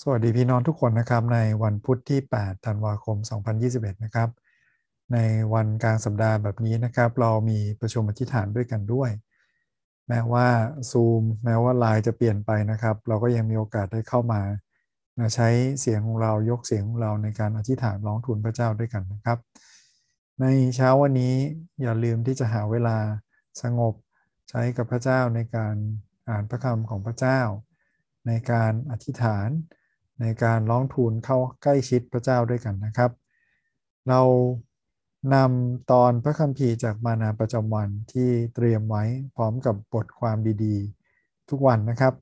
สวัสดีพี่น้องทุกคนนะครับในวันพุธที่ 8 ธันวาคม 2021 นะครับ ในวันกลางสัปดาห์แบบนี้นะครับ เรามีประชุมอธิษฐานด้วยกันด้วย แม้ว่าซูมแม้ว่าไลน์จะเปลี่ยนไปนะครับ เราก็ยังมีโอกาสได้เข้ามาใช้เสียงของเรายกเสียงของเราในการอธิษฐานร้องทูลพระเจ้าด้วยกันนะครับ ในเช้าวันนี้อย่าลืมที่จะหาเวลาสงบใช้กับพระเจ้าในการอ่านพระคำของพระเจ้า ในการอธิษฐาน ในการร้องทูลเข้าใกล้ชิดพระเจ้าด้วยกันนะครับ เรานำตอนพระคัมภีร์จากมานาประจำวันที่เตรียมไว้พร้อมกับบทความดีๆ ทุกวันนะครับ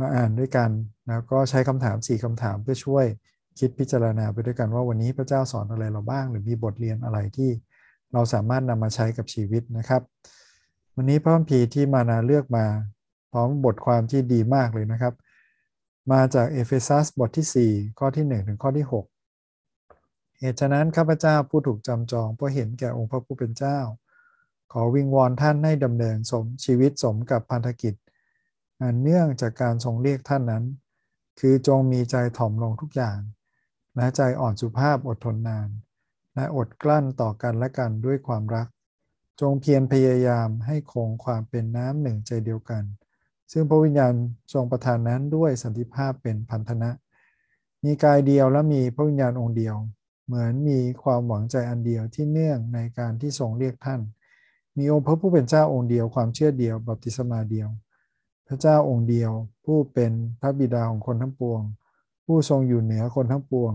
มาอ่านด้วยกันแล้วก็ใช้คำถาม 4คำถามเพื่อช่วยคิดพิจารณาไปด้วยกันว่าวันนี้พระเจ้าสอนอะไรเราบ้าง หรือมีบทเรียนอะไรที่เราสามารถนำมาใช้กับชีวิตนะครับ วันนี้พระคัมภีร์ที่มานาเลือกมา พร้อมบทความที่ดีมากเลยนะครับ มาจากเอเฟซัสบทที่ 4 ข้อที่ 1 ถึงข้อที่ 6 เหตุฉะนั้นข้าพเจ้าผู้ถูกจำจองเพราะเห็นแก่องค์พระผู้เป็นเจ้า ขอวิงวอนท่านให้ดำเนินสมชีวิตสมกับพันธกิจอันเนื่องจากการทรงเรียกท่านนั้น คือจงมีใจถ่อมลงทุกอย่าง และใจอ่อนสุภาพอดทนนาน และอดกลั้นต่อกันและกันด้วยความรัก จงเพียรพยายามให้คงความเป็นน้ำหนึ่งใจเดียวกัน ซึ่งพระวิญญาณทรงประทานนั้นด้วยสันติภาพเป็นพันธนะ มีกายเดียวและมีพระวิญญาณองค์เดียว เหมือนมีความหวังใจอันเดียวที่เนื่องในการที่ทรงเรียกท่าน มีองค์พระผู้เป็นเจ้าองค์เดียวความเชื่อเดียวบัพติศมาเดียว พระเจ้าองค์เดียว ผู้เป็นพระบิดาของคนทั้งปวง ผู้ทรงอยู่เหนือคนทั้งปวง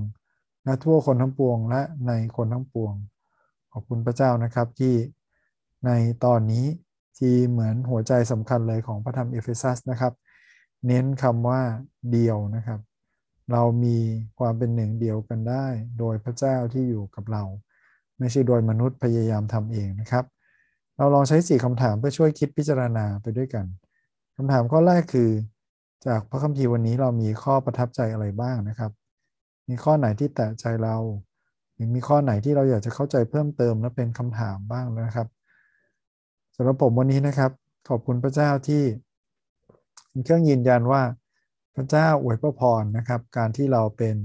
และทั่วคนทั้งปวงและในคนทั้งปวง ขอบคุณพระเจ้านะครับที่ในตอนนี้ ที่เหมือนหัวใจสำคัญเลยของพระธรรมเอเฟซัสนะครับ เน้นคำว่าเดียวนะครับ เรามีความเป็นหนึ่งเดียวกันได้ โดยพระเจ้าที่อยู่กับเรา ไม่ใช่โดยมนุษย์พยายามทำเองนะครับ เราลองใช้สี่คำถามเพื่อช่วยคิดพิจารณาไปด้วยกันคำถามข้อแรกคือ จากพระคัมภีร์วันนี้เรามีข้อประทับใจอะไรบ้างนะครับ มีข้อไหนที่แตะใจเราหรือมีข้อไหนที่เราอยากจะเข้าใจเพิ่มเติมและเป็นคำถามบ้างนะครับ สำหรับผมวันนี้นะครับ ขอบคุณพระเจ้าที่เป็นเครื่องยืนยันว่าพระเจ้าอวยพระพรนะครับ การที่เราเป็น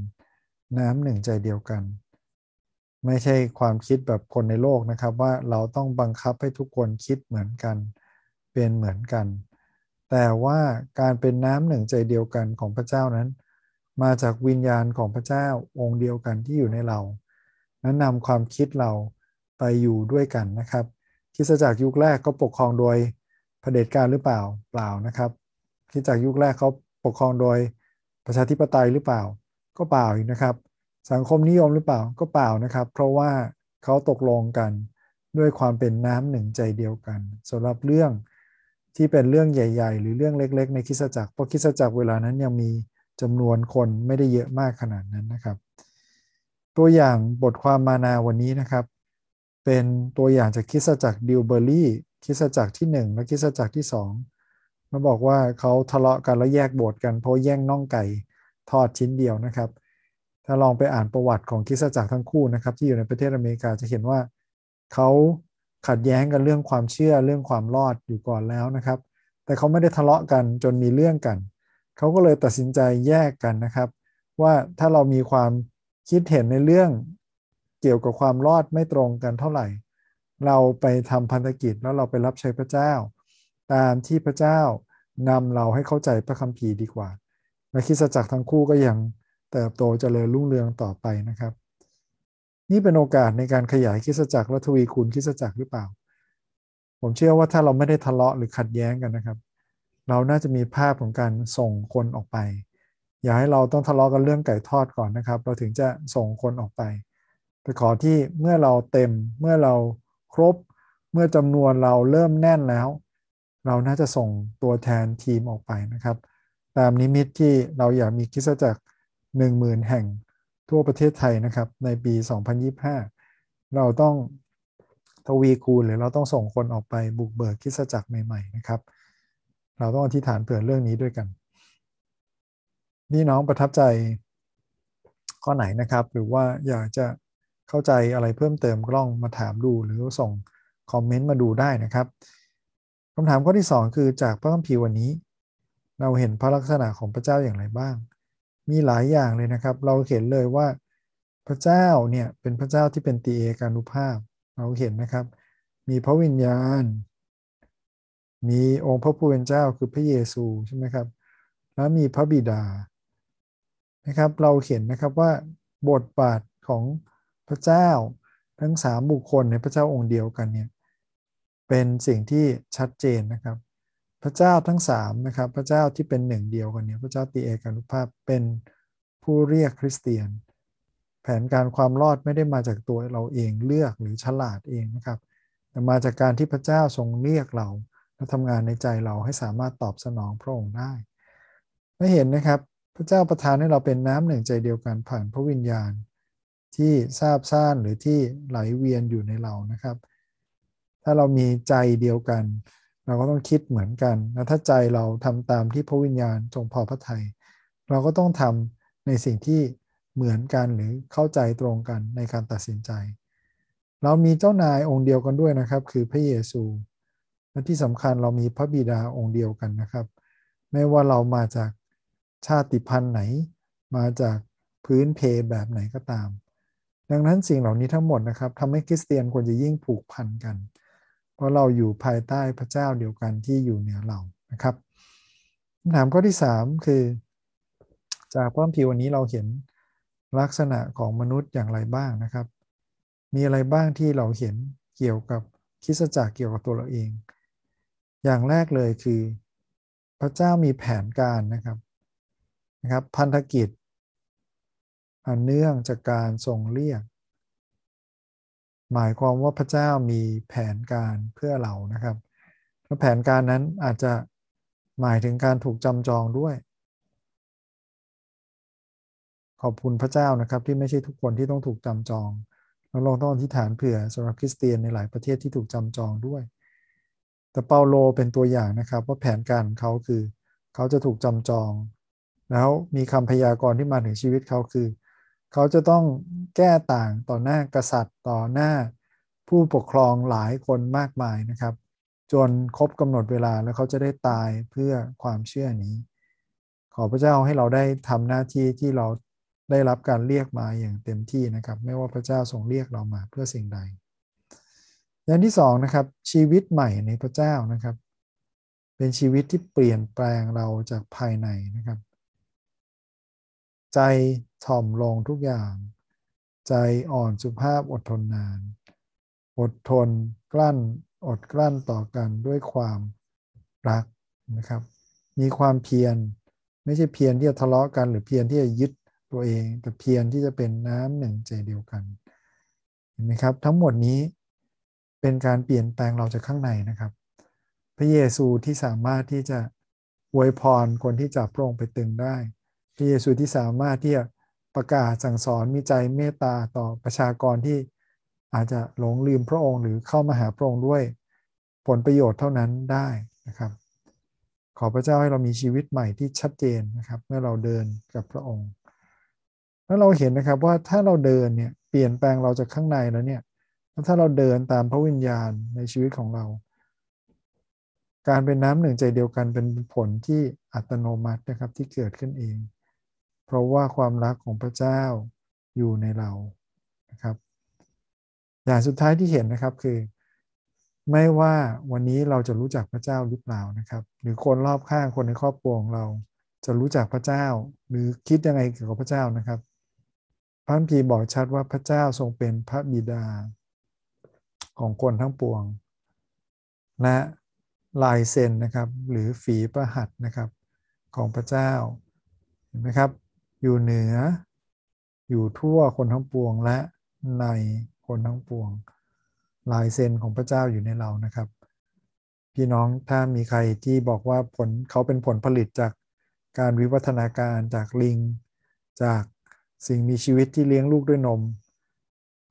น้ำหนึ่งใจเดียวกัน ไม่ใช่ความคิดแบบคนในโลกนะครับ ว่าเราต้องบังคับให้ทุกคนคิดเหมือนกัน เป็นเหมือนกัน แต่ว่าการเป็นน้ำหนึ่งใจเดียวกันของพระเจ้านั้น มาจากวิญญาณของพระเจ้าองค์เดียวกันที่อยู่ในเรา นั้นนำความคิดเราไปอยู่ด้วยกันนะครับ คิสจักรยุคแรกก็ปกครองโดยเผด็จการหรือเปล่าเปล่านะครับคิสจักรยุคแรกเขาปกครองโดยประชาธิปไตยหรือเปล่า ก็เปล่าอีกนะครับ สังคมนิยมหรือเปล่าก็เปล่านะครับ เพราะว่าเขาตกลงกันด้วยความเป็นน้ำหนึ่งใจเดียวกันสำหรับเรื่องที่เป็นเรื่องใหญ่ ๆ หรือเรื่องเล็ก ๆ ในคิสจักรเพราะคิสจักรเวลานั้นยังมีจำนวนคนไม่ได้เยอะมากขนาดนั้นนะครับ ตัวอย่างบทความมานาวันนี้นะครับ เป็นตัวอย่างจากคิสจักรดิวเบอรี่คิสจักรที่ 1 และคิสจักรที่2มาบอกว่าเขาทะเลาะกันแล้วแยกโบสถ์กันเพราะแย่งน่องไก่ทอดชิ้นเดียวนะครับ ถ้าลองไปอ่านประวัติของคิสจักรทั้งคู่นะครับ ที่อยู่ในประเทศอเมริกาจะเห็นว่าเขาขัดแย้งกันเรื่องความเชื่อเรื่องความรอดอยู่ก่อนแล้วนะครับ แต่เขาไม่ได้ทะเลาะกันจนมีเรื่องกัน เขาก็เลยตัดสินใจแยกกันนะครับ ว่าถ้าเรามีความคิดเห็นในเรื่อง เกี่ยวกับความรอดไม่ตรงกันเท่าไหร่ เราไปทำพันธกิจแล้วเราไปรับใช้พระเจ้า ตามที่พระเจ้านำเราให้เข้าใจพระคัมภีร์ดีกว่า และคิสจักรทั้งคู่ก็ยังเติบโตเจริญรุ่งเรืองต่อไปนะครับ นี่เป็นโอกาสในการขยายคิสจักรและทวีคูณคิสจักรหรือเปล่า ผมเชื่อว่าถ้าเราไม่ได้ทะเลาะหรือขัดแย้งกันนะครับ เราน่าจะมีภาพของการส่งคนออกไป อย่าให้เราต้องทะเลาะกันเรื่องไก่ทอดก่อนนะครับ เราถึงจะส่งคนออกไป ไปขอที่เมื่อเราเต็มเมื่อเราครบ เมื่อจำนวนเราเริ่มแน่นแล้ว เราน่าจะส่งตัวแทนทีมออกไปนะครับ ตามนิมิตที่เราอยากมีคิสจักร10,000 แห่งทั่วประเทศไทยนะครับ ในปี 2025 เราต้องทวีคูณหรือเราต้องส่งคนออกไปบุกเบิกคิสจักรใหม่ๆนะครับ เราต้องอธิษฐานเผื่อเรื่องนี้ด้วยกันนี่น้องประทับใจข้อไหนนะครับ หรือว่าอยากจะ เข้าใจอะไรเพิ่มเติมก็ลองมาถามดูหรือส่งคอมเมนต์มาดูได้นะครับคำถามข้อที่ 2 คือจากพระคัมภีร์วันนี้ เราเห็นพระลักษณะของพระเจ้าอย่างไรบ้าง มีหลายอย่างเลยนะครับ เราเห็นเลยว่าพระเจ้าเนี่ยเป็นพระเจ้าที่เป็นตีเอกานุภาพ เราเห็นนะครับ มีพระวิญญาณ มีองค์พระผู้เป็นเจ้าคือพระเยซูใช่ไหมครับ แล้วมีพระบิดานะครับ เราเห็นนะครับว่าบทบาทของ พระเจ้าทั้งสามบุคคลในพระเจ้าองค์เดียวกันเนี่ยเป็นสิ่งที่ชัดเจนนะครับ พระเจ้าทั้งสามนะครับ พระเจ้าที่เป็นหนึ่งเดียวกันเนี่ยพระเจ้าตีเอกานุภาพเป็นผู้เรียกคริสเตียน แผนการความรอดไม่ได้มาจากตัวเราเองเลือกหรือฉลาดเองนะครับ แต่มาจากการที่พระเจ้าทรงเรียกเราและทำงานในใจเราให้สามารถตอบสนองพระองค์ได้ไม่เห็นนะครับ พระเจ้าประทานให้เราเป็นน้ำหนึ่งใจเดียวกันผ่านพระวิญญาณ ที่ทราบซ่านหรือที่ไหลเวียนอยู่ในเรานะครับ ถ้าเรามีใจเดียวกัน เราก็ต้องคิดเหมือนกันและถ้าใจเราทำตามที่พระวิญญาณทรงพอพระทยัยเราก็ต้องทำในสิ่งที่เหมือนกันหรือเข้าใจตรงกันในการตัดสินใจ เรามีเจ้านายองค์เดียวกันด้วยนะครับ คือพระเยซูและที่สำคัญเรามีพระบิดาองค์เดียวกันนะครับ ไม่ว่าเรามาจากชาติพันธุ์ไหน มาจากพื้นเพแบบไหนก็ตาม ดังนั้นสิ่งเหล่านี้ทั้งหมดนะครับทำให้คริสเตียนควรจะยิ่งผูกพันกัน เพราะเราอยู่ภายใต้พระเจ้าเดียวกันที่อยู่เหนือเรานะครับคำถามข้อที่ 3 คือ จากพระคัมภีร์วันนี้เราเห็นลักษณะของมนุษย์อย่างไรบ้างนะครับ มีอะไรบ้างที่เราเห็นเกี่ยวกับคิสจักรเกี่ยวกับตัวเราเอง อย่างแรกเลยคือ พระเจ้ามีแผนการนะครับนะครับ พันธกิจ อันเนื่องจากการทรงเรียก หมายความว่าพระเจ้ามีแผนการเพื่อเรานะครับและแผนการนั้นอาจจะหมายถึงการถูกจำจองด้วย ขอบคุณพระเจ้านะครับที่ไม่ใช่ทุกคนที่ต้องถูกจำจองเราลองต้องอธิษฐานเผื่อสำหรับคริสเตียนในหลายประเทศที่ถูกจำจองด้วย แต่เปาโลเป็นตัวอย่างนะครับว่าแผนการเขาคือ เขาจะถูกจำจอง แล้วมีคำพยากรณ์ที่มาถึงชีวิตเขาคือ เขาจะต้องแก้ต่างต่อหน้ากษัตริย์ต่อหน้าผู้ปกครองหลายคนมากมายนะครับ จนครบกำหนดเวลาแล้วเขาจะได้ตายเพื่อความเชื่อนี้ ขอพระเจ้าให้เราได้ทำหน้าที่ที่เราได้รับการเรียกมาอย่างเต็มที่นะครับ ไม่ว่าพระเจ้าทรงเรียกเรามาเพื่อสิ่งใด อย่างที่สองนะครับ ชีวิตใหม่ในพระเจ้านะครับ เป็นชีวิตที่เปลี่ยนแปลงเราจากภายในนะครับ ใจถ่อมลงทุกอย่าง ใจอ่อนสุภาพอดทนนาน อดทนกลั้นอดกลั้นต่อกันด้วยความรักนะครับ มีความเพียรไม่ใช่เพียรที่จะทะเลาะกัน หรือเพียรที่จะยึดตัวเอง แต่เพียรที่จะเป็นน้ำหนึ่งใจเดียวกันเห็นไหมครับ ทั้งหมดนี้เป็นการเปลี่ยนแปลงเราจากข้างในนะครับ พระเยซูที่สามารถที่จะอวยพรคนที่จับพระองค์ไปตึงได้ ระเยซูที่สามารถที่จะประกาศสั่งสอนมีใจเมตตาต่อประชากรที่อาจจะหลงลืมพระองค์หรือเข้ามาหาพระองค์ด้วยผลประโยชน์เท่านั้นได้นะครับ ขอพระเจ้าให้เรามีชีวิตใหม่ที่ชัดเจนนะครับ เมื่อเราเดินกับพระองค์ แล้วเราเห็นนะครับว่าถ้าเราเดินเนี่ยเปลี่ยนแปลงเราจากข้างในแล้วเนี่ยถ้าเราเดินตามพระวิญญาณในชีวิตของเรา การเป็นน้ำหนึ่งใจเดียวกันเป็นผลที่อัตโนมัตินะครับที่เกิดขึ้นเอง เพราะว่าความรักของพระเจ้าอยู่ในเรานะครับ อย่างสุดท้ายที่เห็นนะครับคือ ไม่ว่าวันนี้เราจะรู้จักพระเจ้าหรือเปล่านะครับ หรือคนรอบข้างคนในครอบครัวของเราจะรู้จักพระเจ้า หรือคิดยังไงเกี่ยวกับพระเจ้านะครับ พระพีบอกชัดว่าพระเจ้าทรงเป็นพระบิดาของคนทั้งปวง และลายเซ็นนะครับ หรือฝีประหัตนะครับของพระเจ้าเห็นไหมครับ อยู่เหนือ อยู่ทั่วคนทั้งปวงและในคนทั้งปวง ลายเซ็นของพระเจ้าอยู่ในเรานะครับ พี่น้องถ้ามีใครที่บอกว่าผลเขาเป็นผลผลิตจากการวิวัฒนาการจากลิง จากสิ่งมีชีวิตที่เลี้ยงลูกด้วยนม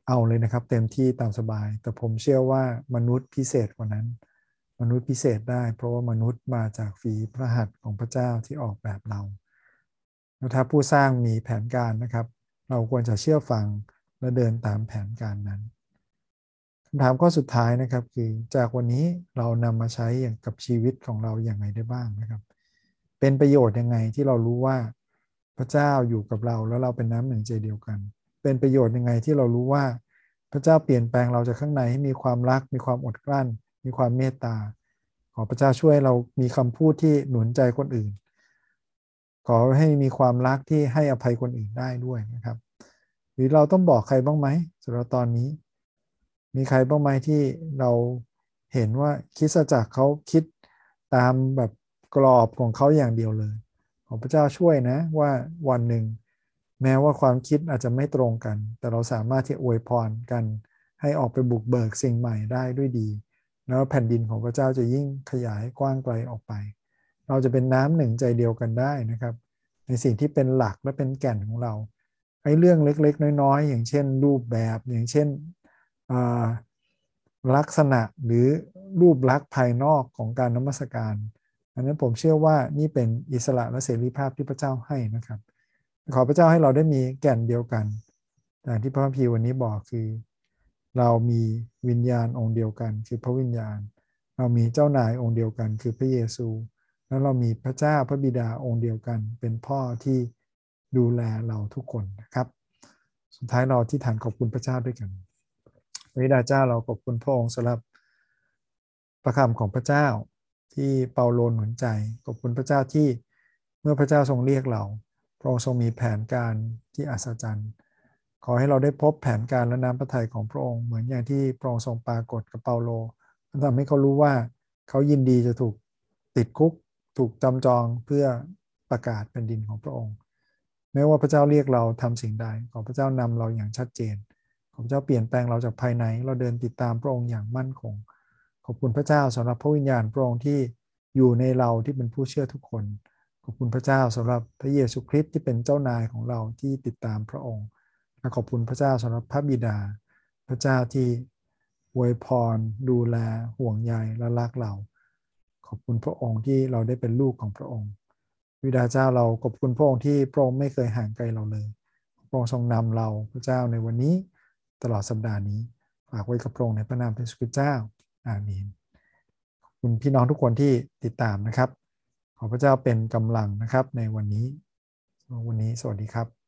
เอาเลยนะครับ เต็มที่ตามสบาย แต่ผมเชื่อว่ามนุษย์พิเศษกว่านั้น มนุษย์พิเศษได้ เพราะว่ามนุษย์มาจากฝีพระหัตถ์ของพระเจ้าที่ออกแบบเรา แล้วถ้าผู้สร้างมีแผนการนะครับ เราควรจะเชื่อฟังและเดินตามแผนการนั้นคำถามข้อสุดท้ายนะครับ คือจากวันนี้เรานำมาใช้อย่างกับชีวิตของเราอย่างไรได้บ้างนะครับ เป็นประโยชน์ยังไงที่เรารู้ว่าพระเจ้าอยู่กับเราแล้วเราเป็นน้ำหนึ่งใจเดียวกัน เป็นประโยชน์ยังไงที่เรารู้ว่า พระเจ้าเปลี่ยนแปลงเราจากข้างในให้มีความรัก มีความอดกลั้น มีความเมตตา ขอพระเจ้าช่วยเรามีคำพูดที่หนุนใจคนอื่น ขอให้มีความรักที่ให้อภัยคนอื่นได้ด้วยนะครับ หรือเราต้องบอกใครบ้างไหมสำหรับตอนนี้ มีใครบ้างไหมที่เราเห็นว่าคิดจากเขาคิดตามแบบกรอบของเขาอย่างเดียวเลย ขอพระเจ้าช่วยนะว่าวันหนึ่ง แม้ว่าความคิดอาจจะไม่ตรงกัน แต่เราสามารถที่อวยพรกัน ให้ออกไปบุกเบิกสิ่งใหม่ได้ด้วยดี แล้วแผ่นดินของพระเจ้าจะยิ่งขยายกว้างไกลออกไป เราจะเป็นน้ำหนึ่งใจเดียวกันได้นะครับ ในสิ่งที่เป็นหลักและเป็นแก่นของเราไอ้เรื่องเล็กๆ น้อยๆ อย่างเช่น รูปแบบอย่างเช่นลักษณะหรือรูปลักษณ์ภายนอกของการนมัสการ อันนั้นผมเชื่อว่านี่เป็นอิสระและเสรีภาพที่พระเจ้าให้นะครับ ขอพระเจ้าให้เราได้มีแก่นเดียวกันอย่างที่พระพีวันนี้บอกคือ เรามีวิญญาณองค์เดียวกัน คือพระวิญญาณ เรามีเจ้านายองค์เดียวกัน คือพระเยซู แล้วเรามีพระเจ้าพระบิดาองค์เดียวกัน เป็นพ่อที่ดูแลเราทุกคนนะครับ สุดท้ายเราที่ฐานขอบคุณพระเจ้าด้วยกันพระบิดาเจ้าเราขอบคุณพระองค์สำหรับประคำของพระเจ้าที่เปาโลหนุนใจขอบคุณพระเจ้าที่เมื่อพระเจ้าทรงเรียกเรา พระองค์ทรงมีแผนการที่อัศจรรย์ ขอให้เราได้พบแผนการและน้ำพระทัยของพระองค์เหมือนอย่างที่พระองค์ทรงปรากฏกับเปาโลทำให้เขารู้ว่าเขายินดีจะถูกติดคุก ถูกจำจองเพื่อประกาศแผ่นดินของพระองค์ แม้ว่าพระเจ้าเรียกเราทำสิ่งใด ขอพระเจ้านำเราอย่างชัดเจน ขอพระเจ้าเปลี่ยนแปลงเราจากภายใน เราเดินติดตามพระองค์อย่างมั่นคง ขอบคุณพระเจ้าสำหรับพระวิญญาณพระองค์ที่อยู่ในเราที่เป็นผู้เชื่อทุกคน ขอบคุณพระเจ้าสำหรับพระเยซูคริสต์ที่เป็นเจ้านายของเราที่ติดตามพระองค์ และขอบคุณพระเจ้าสำหรับพระบิดา พระเจ้าที่อวยพร ดูแล ห่วงใยและรักเรา ขอบคุณพระองค์ที่เราได้เป็นลูกของพระองค์ วิดาเจ้าเราขอบคุณพระองค์ที่พระองค์ไม่เคยห่างไกลเราเลยพระองค์ทรงนำเราพระเจ้าในวันนี้ตลอดสัปดาห์นี้ฝากไว้กับพระองค์ในพระนามพระสุคริเจ้าอาเมนคุณพี่น้องทุกคนที่ติดตามนะครับ ขอพระเจ้าเป็นกำลังนะครับในวันนี้วันนี้สวัสดีครับ